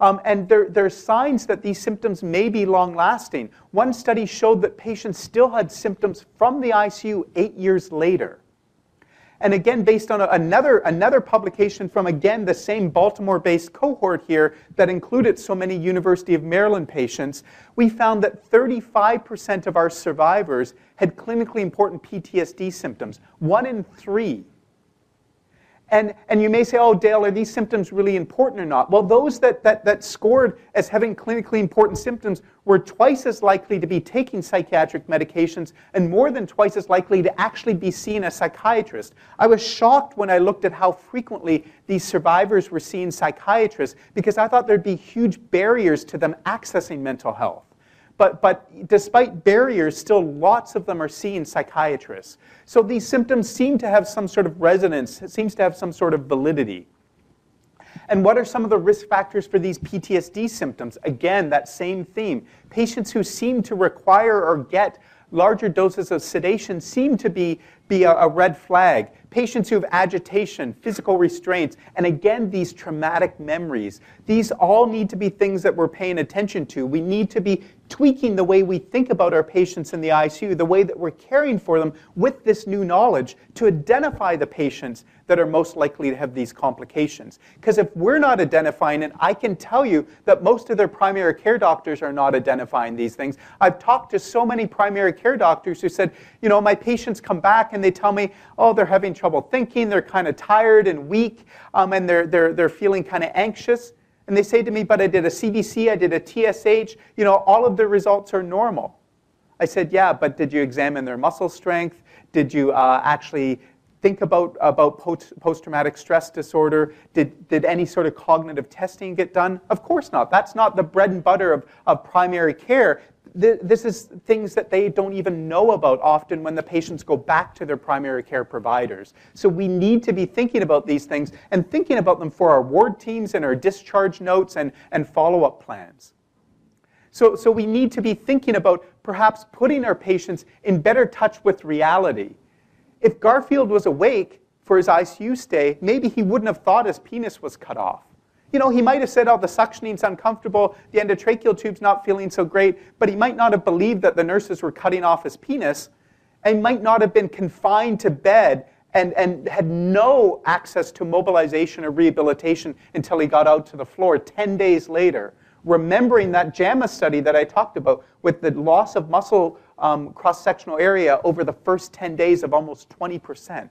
Um, and there, there are signs that these symptoms may be long lasting. One study showed that patients still had symptoms from the ICU eight years later. And again, based on another, another publication from, again, the same Baltimore based cohort here that included so many University of Maryland patients, we found that 35% of our survivors had clinically important PTSD symptoms. One in three and, and you may say, oh, Dale, are these symptoms really important or not? Well, those that, that, that scored as having clinically important symptoms were twice as likely to be taking psychiatric medications and more than twice as likely to actually be seeing a psychiatrist. I was shocked when I looked at how frequently these survivors were seeing psychiatrists because I thought there'd be huge barriers to them accessing mental health. But, but despite barriers, still lots of them are seeing psychiatrists. So these symptoms seem to have some sort of resonance, it seems to have some sort of validity. And what are some of the risk factors for these PTSD symptoms? Again, that same theme. Patients who seem to require or get larger doses of sedation seem to be, be a, a red flag patients who have agitation, physical restraints, and again, these traumatic memories. These all need to be things that we're paying attention to. We need to be tweaking the way we think about our patients in the ICU, the way that we're caring for them with this new knowledge to identify the patients that are most likely to have these complications. Because if we're not identifying it, I can tell you that most of their primary care doctors are not identifying these things. I've talked to so many primary care doctors who said, you know, my patients come back and they tell me, oh, they're having trouble thinking, they're kind of tired and weak, um, and they're, they're, they're feeling kind of anxious. And they say to me, but I did a CBC, I did a TSH, you know, all of the results are normal. I said, yeah, but did you examine their muscle strength? Did you uh, actually think about, about post traumatic stress disorder? Did, did any sort of cognitive testing get done? Of course not. That's not the bread and butter of, of primary care this is things that they don't even know about often when the patients go back to their primary care providers. So we need to be thinking about these things and thinking about them for our ward teams and our discharge notes and, and follow up plans. So, so we need to be thinking about perhaps putting our patients in better touch with reality. If Garfield was awake for his ICU stay, maybe he wouldn't have thought his penis was cut off. You know, he might have said, oh, the suctioning's uncomfortable, the endotracheal tube's not feeling so great, but he might not have believed that the nurses were cutting off his penis, and might not have been confined to bed and, and had no access to mobilization or rehabilitation until he got out to the floor 10 days later. Remembering that JAMA study that I talked about with the loss of muscle um, cross sectional area over the first 10 days of almost 20%.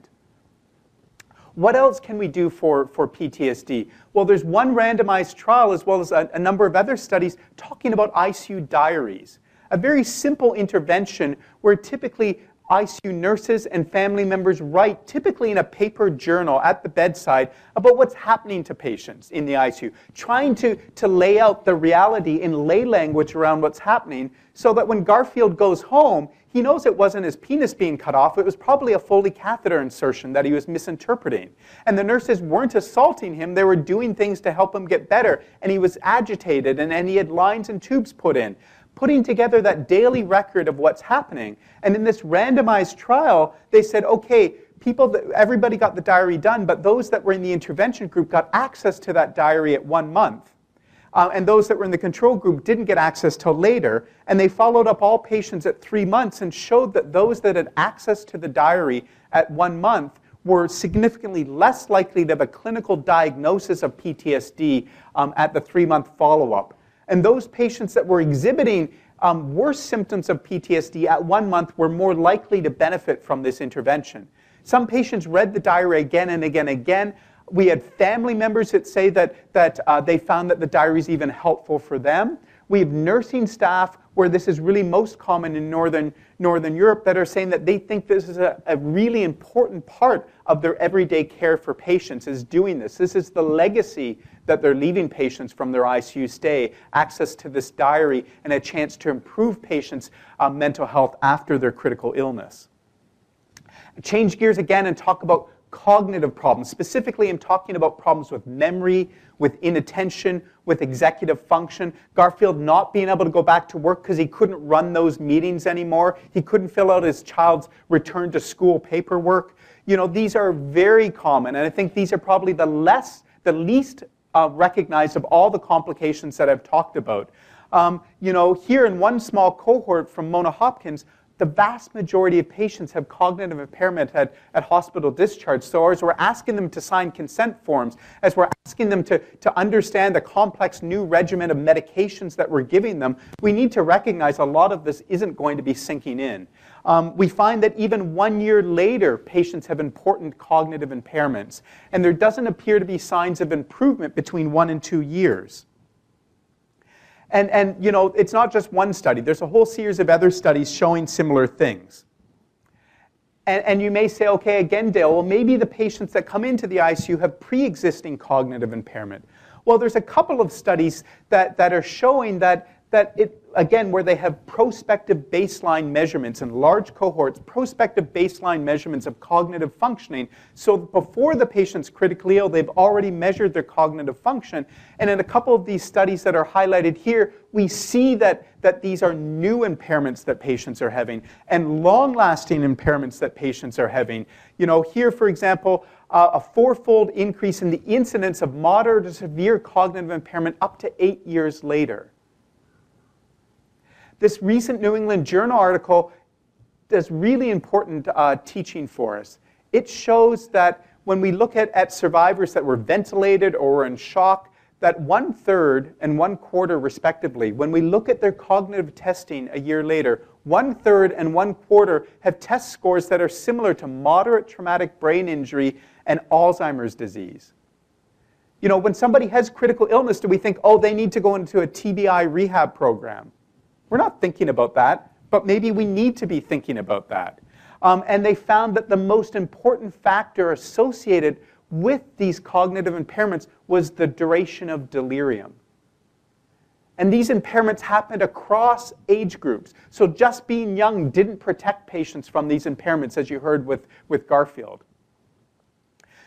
What else can we do for, for PTSD? Well, there's one randomized trial as well as a, a number of other studies talking about ICU diaries. A very simple intervention where typically ICU nurses and family members write, typically in a paper journal at the bedside, about what's happening to patients in the ICU, trying to, to lay out the reality in lay language around what's happening so that when Garfield goes home, he knows it wasn't his penis being cut off, it was probably a Foley catheter insertion that he was misinterpreting. And the nurses weren't assaulting him, they were doing things to help him get better. And he was agitated, and, and he had lines and tubes put in putting together that daily record of what's happening. And in this randomized trial, they said, okay, people that, everybody got the diary done, but those that were in the intervention group got access to that diary at one month. Uh, and those that were in the control group didn't get access till later. And they followed up all patients at three months and showed that those that had access to the diary at one month were significantly less likely to have a clinical diagnosis of PTSD um, at the three month follow up. And those patients that were exhibiting um, worse symptoms of PTSD at one month were more likely to benefit from this intervention. Some patients read the diary again and again and again. We had family members that say that, that uh, they found that the diary is even helpful for them. We have nursing staff where this is really most common in Northern, Northern Europe that are saying that they think this is a, a really important part of their everyday care for patients is doing this. This is the legacy that they're leaving patients from their ICU stay, access to this diary, and a chance to improve patients' uh, mental health after their critical illness. Change gears again and talk about cognitive problems. Specifically, I'm talking about problems with memory, with inattention, with executive function. Garfield not being able to go back to work because he couldn't run those meetings anymore. He couldn't fill out his child's return to school paperwork. You know, these are very common, and I think these are probably the less, the least uh, recognized of all the complications that I've talked about. Um, you know, here in one small cohort from Mona Hopkins, the vast majority of patients have cognitive impairment at, at hospital discharge. So as we're asking them to sign consent forms, as we're asking them to, to understand the complex new regimen of medications that we're giving them, we need to recognize a lot of this isn't going to be sinking in. Um, we find that even one year later, patients have important cognitive impairments, and there doesn't appear to be signs of improvement between one and two years. And, and you know, it's not just one study. There's a whole series of other studies showing similar things. And, and you may say, okay, again, Dale, well, maybe the patients that come into the ICU have pre-existing cognitive impairment. Well, there's a couple of studies that, that are showing that, that it, again, where they have prospective baseline measurements in large cohorts, prospective baseline measurements of cognitive functioning. So before the patient's critically ill, they've already measured their cognitive function. And in a couple of these studies that are highlighted here, we see that, that these are new impairments that patients are having and long-lasting impairments that patients are having. You know, here, for example, uh, a fourfold increase in the incidence of moderate to severe cognitive impairment up to eight years later. This recent New England Journal article does really important uh, teaching for us. It shows that when we look at, at survivors that were ventilated or were in shock, that one third and one quarter, respectively, when we look at their cognitive testing a year later, one third and one quarter have test scores that are similar to moderate traumatic brain injury and Alzheimer's disease. You know, when somebody has critical illness, do we think, oh, they need to go into a TBI rehab program? We're not thinking about that, but maybe we need to be thinking about that. Um, and they found that the most important factor associated with these cognitive impairments was the duration of delirium. And these impairments happened across age groups. So just being young didn't protect patients from these impairments, as you heard with, with Garfield.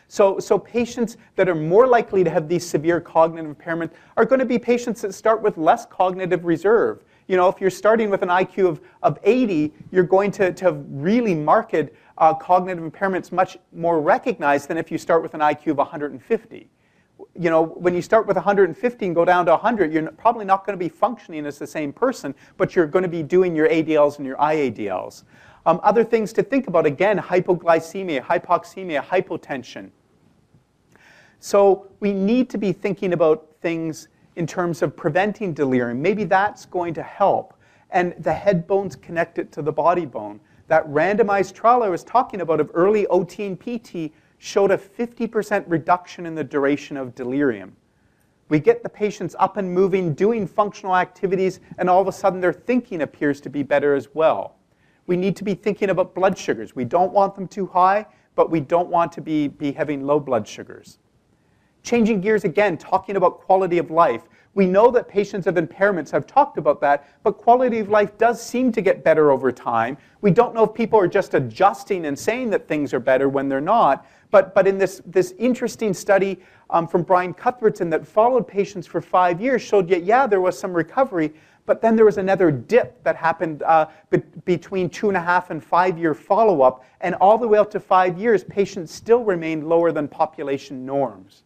So, so patients that are more likely to have these severe cognitive impairments are going to be patients that start with less cognitive reserve. You know, if you're starting with an IQ of, of 80, you're going to, to have really marked uh, cognitive impairments much more recognized than if you start with an IQ of 150. You know, when you start with 150 and go down to 100, you're probably not going to be functioning as the same person, but you're going to be doing your ADLs and your IADLs. Um, other things to think about, again, hypoglycemia, hypoxemia, hypotension. So we need to be thinking about things in terms of preventing delirium. Maybe that's going to help. And the head bone's connected to the body bone. That randomized trial I was talking about of early OT and PT showed a 50% reduction in the duration of delirium. We get the patients up and moving, doing functional activities, and all of a sudden their thinking appears to be better as well. We need to be thinking about blood sugars. We don't want them too high, but we don't want to be, be having low blood sugars. Changing gears again, talking about quality of life. We know that patients of impairments have talked about that, but quality of life does seem to get better over time. We don't know if people are just adjusting and saying that things are better when they're not. But, but in this, this interesting study um, from Brian Cuthbertson that followed patients for five years showed that, yeah, there was some recovery, but then there was another dip that happened uh, be- between two and a half and five year follow up, and all the way up to five years, patients still remained lower than population norms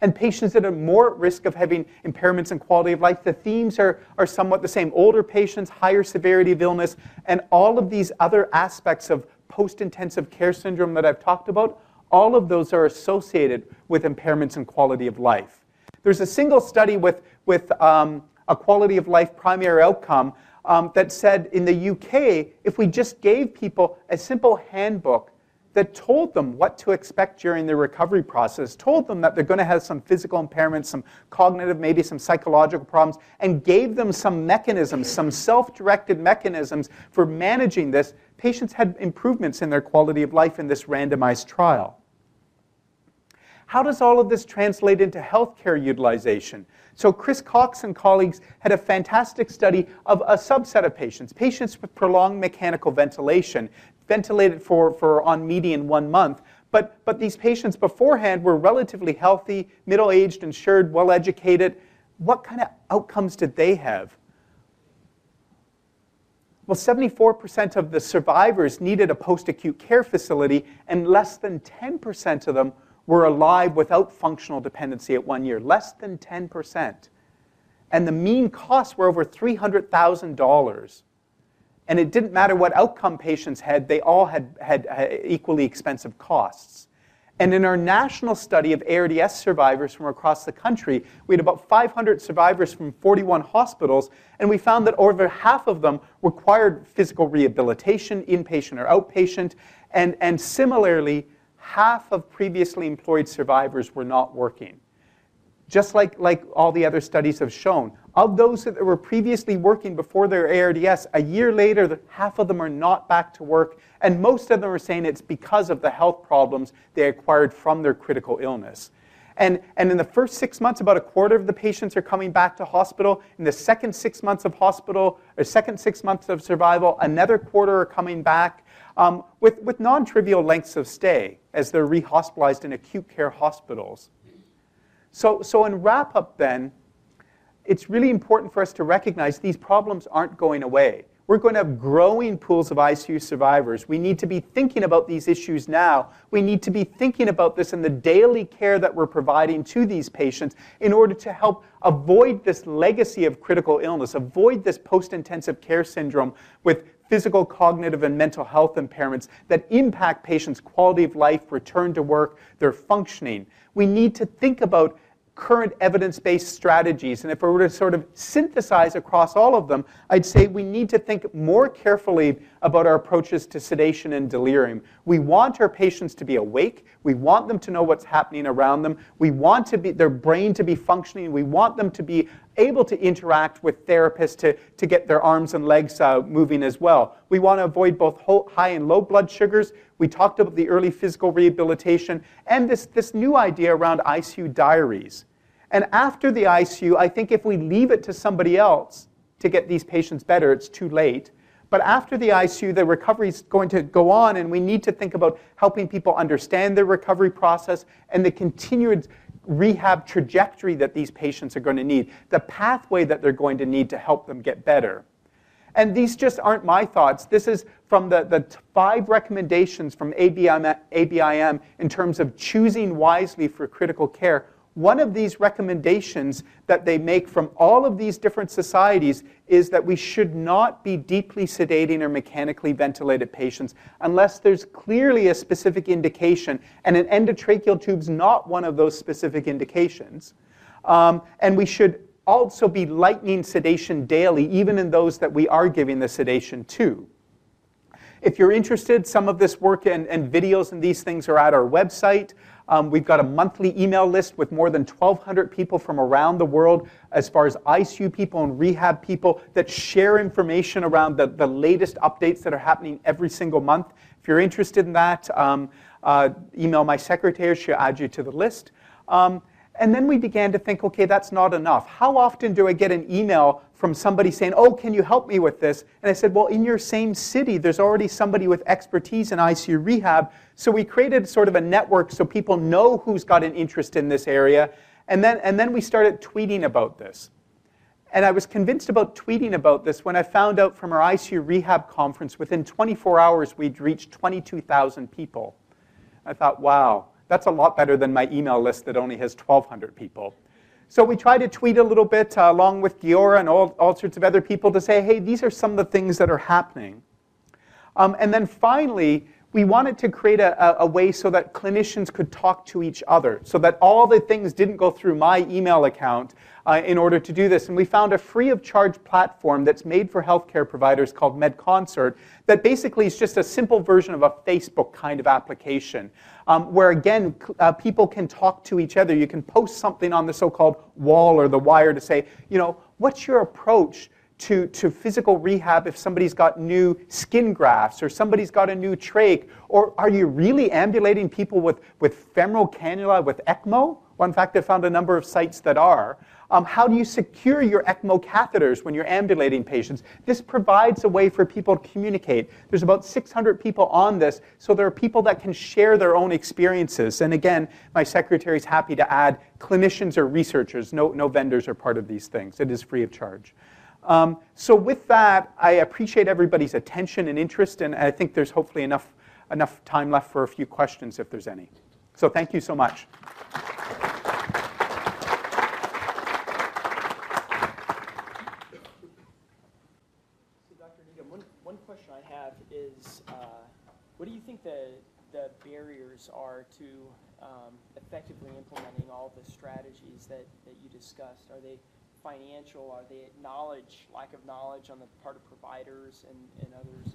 and patients that are more at risk of having impairments in quality of life. The themes are, are somewhat the same. Older patients, higher severity of illness, and all of these other aspects of post-intensive care syndrome that I've talked about, all of those are associated with impairments in quality of life. There's a single study with, with um, a quality of life primary outcome um, that said in the UK, if we just gave people a simple handbook that told them what to expect during the recovery process, told them that they're going to have some physical impairments, some cognitive, maybe some psychological problems, and gave them some mechanisms, some self directed mechanisms for managing this, patients had improvements in their quality of life in this randomized trial. How does all of this translate into healthcare utilization? So Chris Cox and colleagues had a fantastic study of a subset of patients, patients with prolonged mechanical ventilation ventilated for, for on median one month. But, but these patients beforehand were relatively healthy, middle aged, insured, well educated. What kind of outcomes did they have? Well, 74% of the survivors needed a post acute care facility, and less than 10% of them were alive without functional dependency at one year, less than 10%. And the mean costs were over $300,000. And it didn't matter what outcome patients had, they all had, had, had equally expensive costs. And in our national study of ARDS survivors from across the country, we had about 500 survivors from 41 hospitals, and we found that over half of them required physical rehabilitation, inpatient or outpatient, and, and similarly, half of previously employed survivors were not working. Just like, like all the other studies have shown, of those that were previously working before their ARDS, a year later, half of them are not back to work, and most of them are saying it's because of the health problems they acquired from their critical illness. And, and in the first six months, about a quarter of the patients are coming back to hospital. In the second six months of hospital, or second six months of survival, another quarter are coming back um, with, with non trivial lengths of stay as they're rehospitalized in acute care hospitals. So, so in wrap up, then, it's really important for us to recognize these problems aren't going away. We're going to have growing pools of ICU survivors. We need to be thinking about these issues now. We need to be thinking about this in the daily care that we're providing to these patients in order to help avoid this legacy of critical illness, avoid this post intensive care syndrome with physical, cognitive, and mental health impairments that impact patients' quality of life, return to work, their functioning. We need to think about current evidence-based strategies. And if I were to sort of synthesize across all of them, I'd say we need to think more carefully about our approaches to sedation and delirium. We want our patients to be awake. We want them to know what's happening around them. We want to be, their brain to be functioning. We want them to be able to interact with therapists to, to get their arms and legs uh, moving as well. We want to avoid both high and low blood sugars. We talked about the early physical rehabilitation and this, this new idea around ICU diaries. And after the ICU, I think if we leave it to somebody else to get these patients better, it's too late. But after the ICU, the recovery is going to go on, and we need to think about helping people understand their recovery process and the continued rehab trajectory that these patients are going to need, the pathway that they're going to need to help them get better. And these just aren't my thoughts. This is from the, the five recommendations from ABIM, ABIM in terms of choosing wisely for critical care. One of these recommendations that they make from all of these different societies is that we should not be deeply sedating or mechanically ventilated patients unless there's clearly a specific indication, and an endotracheal tube's not one of those specific indications. Um, and we should also be lightening sedation daily, even in those that we are giving the sedation to. If you're interested, some of this work and, and videos and these things are at our website. Um, we've got a monthly email list with more than 1,200 people from around the world, as far as ICU people and rehab people, that share information around the, the latest updates that are happening every single month. If you're interested in that, um, uh, email my secretary, she'll add you to the list. Um, and then we began to think, okay, that's not enough. How often do I get an email from somebody saying, oh, can you help me with this? And I said, well, in your same city, there's already somebody with expertise in ICU rehab. So we created sort of a network so people know who's got an interest in this area. And then, and then we started tweeting about this. And I was convinced about tweeting about this when I found out from our ICU rehab conference within 24 hours we'd reached 22,000 people. I thought, wow, that's a lot better than my email list that only has 1,200 people. So we try to tweet a little bit uh, along with Giora and all, all sorts of other people to say, hey, these are some of the things that are happening. Um, and then finally, we wanted to create a, a, way so that clinicians could talk to each other, so that all the things didn't go through my email account uh, in order to do this. And we found a free of charge platform that's made for healthcare providers called MedConcert that basically is just a simple version of a Facebook kind of application um, where again, uh, people can talk to each other. You can post something on the so called wall or the wire to say, you know, what's your approach? To, to physical rehab if somebody's got new skin grafts or somebody's got a new trach? Or are you really ambulating people with, with femoral cannula with ECMO? Well, in fact, I found a number of sites that are. Um, how do you secure your ECMO catheters when you're ambulating patients? This provides a way for people to communicate. There's about 600 people on this, so there are people that can share their own experiences. And again, my secretary is happy to add clinicians or researchers. No, no vendors are part of these things. It is free of charge. Um, so with that, I appreciate everybody's attention and interest, and I think there's hopefully enough, enough time left for a few questions if there's any. So thank you so much. So Dr. One one question I have is uh what do you think the, the barriers are to um, effectively implementing all the strategies that, that you discussed? Are they financial? Are they knowledge, lack of knowledge on the part of providers and, and others?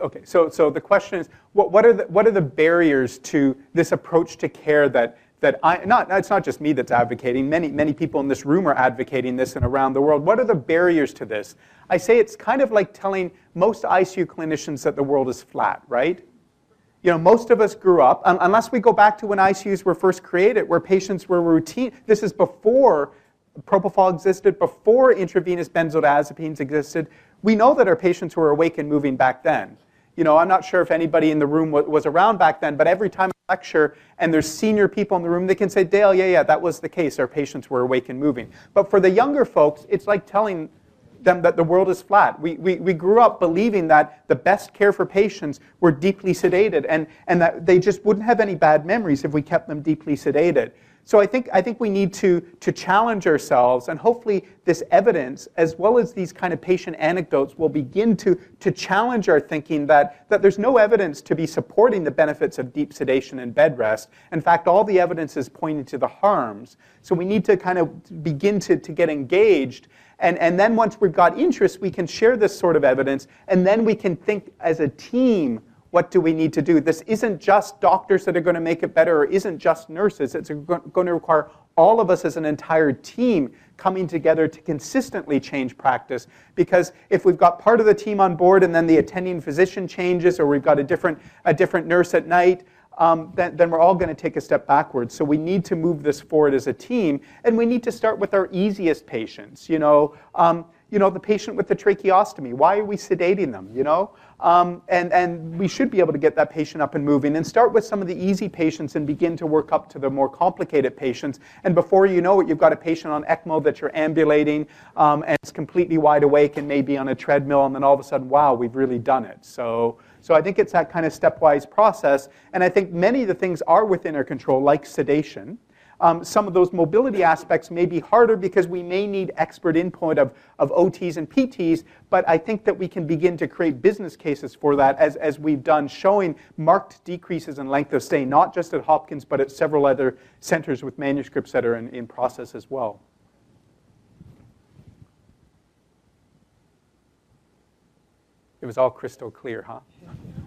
Okay, so, so the question is, what, what, are the, what are the barriers to this approach to care that, that I, not, it's not just me that's advocating, many, many people in this room are advocating this and around the world. What are the barriers to this? I say it's kind of like telling most ICU clinicians that the world is flat, right? You know, most of us grew up, unless we go back to when ICUs were first created, where patients were routine. This is before propofol existed, before intravenous benzodiazepines existed. We know that our patients were awake and moving back then. You know, I'm not sure if anybody in the room was around back then, but every time I lecture and there's senior people in the room, they can say, Dale, yeah, yeah, that was the case. Our patients were awake and moving. But for the younger folks, it's like telling them that the world is flat. We, we, we grew up believing that the best care for patients were deeply sedated and, and that they just wouldn't have any bad memories if we kept them deeply sedated. So I think, I think we need to, to challenge ourselves, and hopefully this evidence, as well as these kind of patient anecdotes, will begin to, to challenge our thinking that, that there's no evidence to be supporting the benefits of deep sedation and bed rest. In fact, all the evidence is pointing to the harms. So we need to kind of begin to, to get engaged. And, and then once we've got interest, we can share this sort of evidence, and then we can think as a team what do we need to do? This isn't just doctors that are going to make it better or isn't just nurses. It's going to require all of us as an entire team coming together to consistently change practice. Because if we've got part of the team on board and then the attending physician changes or we've got a different, a different nurse at night, um, then, then, we're all going to take a step backwards. So we need to move this forward as a team, and we need to start with our easiest patients. You know, um, you know, the patient with the tracheostomy. Why are we sedating them? You know, um, and, and we should be able to get that patient up and moving and start with some of the easy patients and begin to work up to the more complicated patients. And before you know it, you've got a patient on ECMO that you're ambulating um, and it's completely wide awake and maybe on a treadmill, and then all of a sudden, wow, we've really done it. So, so I think it's that kind of stepwise process. And I think many of the things are within our control, like sedation. Um, some of those mobility aspects may be harder because we may need expert input of, of OTs and PTs, but I think that we can begin to create business cases for that as, as we've done, showing marked decreases in length of stay, not just at Hopkins, but at several other centers with manuscripts that are in, in process as well. It was all crystal clear, huh? [LAUGHS]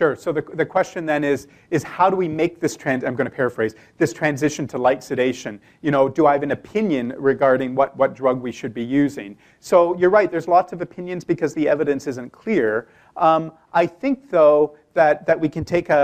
Sure. So the, the question then is, is how do we make this trans, I'm going to paraphrase, this transition to light sedation? You know, do I have an opinion regarding what, what drug we should be using? So you're right, there's lots of opinions because the evidence isn't clear. Um, I think, though, that, that we can take a,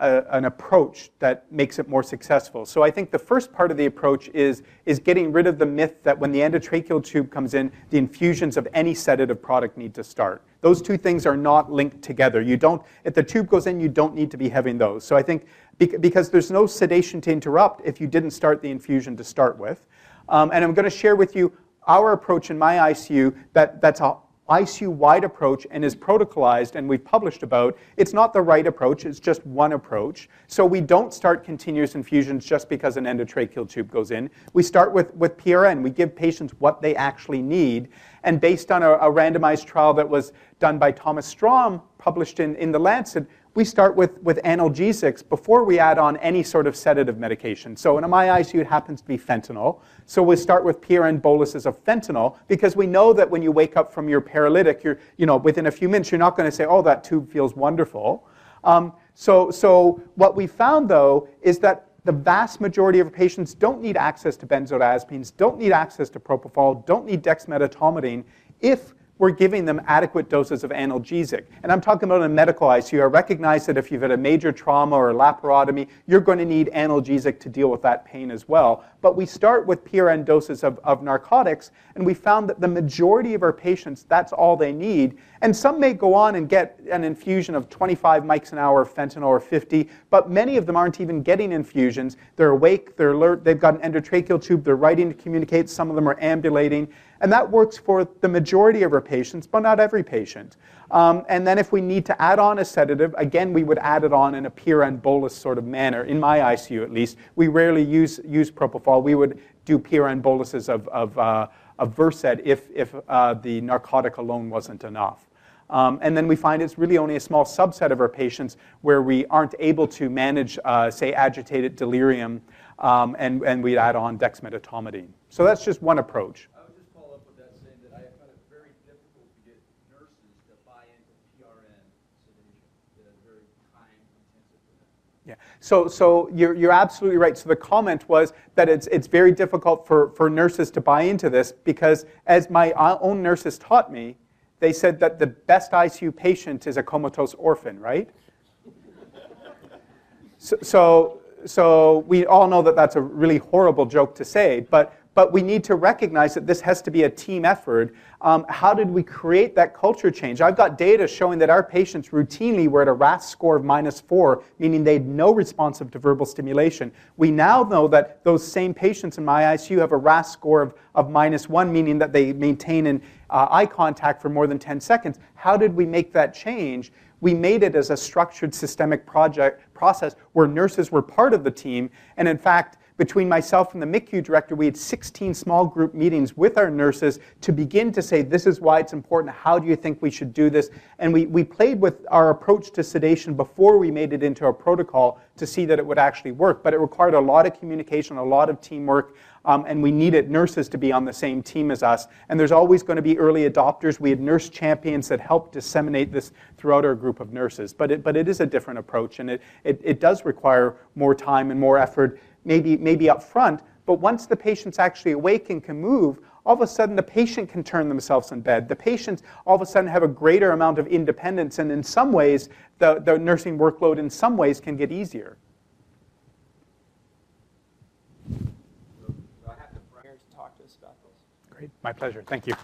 a, a, an approach that makes it more successful. So I think the first part of the approach is, is getting rid of the myth that when the endotracheal tube comes in, the infusions of any sedative product need to start. Those two things are not linked together. You don't, if the tube goes in, you don't need to be having those. So I think because there's no sedation to interrupt if you didn't start the infusion to start with. Um, and I'm going to share with you our approach in my ICU that, that's a ICU-wide approach and is protocolized and we've published about, it's not the right approach, it's just one approach. So we don't start continuous infusions just because an endotracheal tube goes in. We start with, with PRN. We give patients what they actually need. And based on a, a randomized trial that was done by Thomas Strom, published in, in The Lancet, we start with, with analgesics before we add on any sort of sedative medication. So in my ICU, it happens to be fentanyl. So we start with PRN boluses of fentanyl because we know that when you wake up from your paralytic, you're, you know, within a few minutes, you're not going to say, oh, that tube feels wonderful. Um, so, so what we found, though, is that the vast majority of patients don't need access to benzodiazepines, don't need access to propofol, don't need dexmedetomidine if we're giving them adequate doses of analgesic. And I'm talking about in medical ICU. I recognize that if you've had a major trauma or laparotomy, you're going to need analgesic to deal with that pain as well. But we start with PRN doses of, of narcotics, and we found that the majority of our patients, that's all they need. And some may go on and get an infusion of 25 mics an hour of fentanyl or 50, but many of them aren't even getting infusions. They're awake, they're alert, they've got an endotracheal tube, they're writing to communicate, some of them are ambulating. And that works for the majority of our patients, but not every patient. Um, and then if we need to add on a sedative, again, we would add it on in a PRN bolus sort of manner, in my ICU at least. We rarely use, use propofol. We would do PRN boluses of, of, uh, of Versed if, if uh, the narcotic alone wasn't enough. Um, and then we find it's really only a small subset of our patients where we aren't able to manage, uh, say, agitated delirium, um, and, and we'd add on dexmedetomidine. So that's just one approach. Yeah. So, so you're, you're absolutely right. So the comment was that it's, it's very difficult for, for nurses to buy into this because, as my uh, own nurses taught me, they said that the best ICU patient is a comatose orphan, right? so, so, so we all know that that's a really horrible joke to say, but but we need to recognize that this has to be a team effort. Um, how did we create that culture change? I've got data showing that our patients routinely were at a RASS score of minus four, meaning they had no responsive to verbal stimulation. We now know that those same patients in my ICU have a RASS score of, of minus one, meaning that they maintain an uh, eye contact for more than 10 seconds. How did we make that change? We made it as a structured systemic project process where nurses were part of the team, and in fact, between myself and the MICU director, we had 16 small group meetings with our nurses to begin to say, this is why it's important. How do you think we should do this? And we, we played with our approach to sedation before we made it into a protocol to see that it would actually work. But it required a lot of communication, a lot of teamwork, um, and we needed nurses to be on the same team as us. And there's always going to be early adopters. We had nurse champions that helped disseminate this throughout our group of nurses. But it, but it is a different approach, and it, it, it does require more time and more effort maybe, maybe up front, but once the patient's actually awake and can move, all of a sudden the patient can turn themselves in bed. The patients all of a sudden have a greater amount of independence, and in some ways, the, the nursing workload in some ways can get easier. Great, my pleasure. Thank you.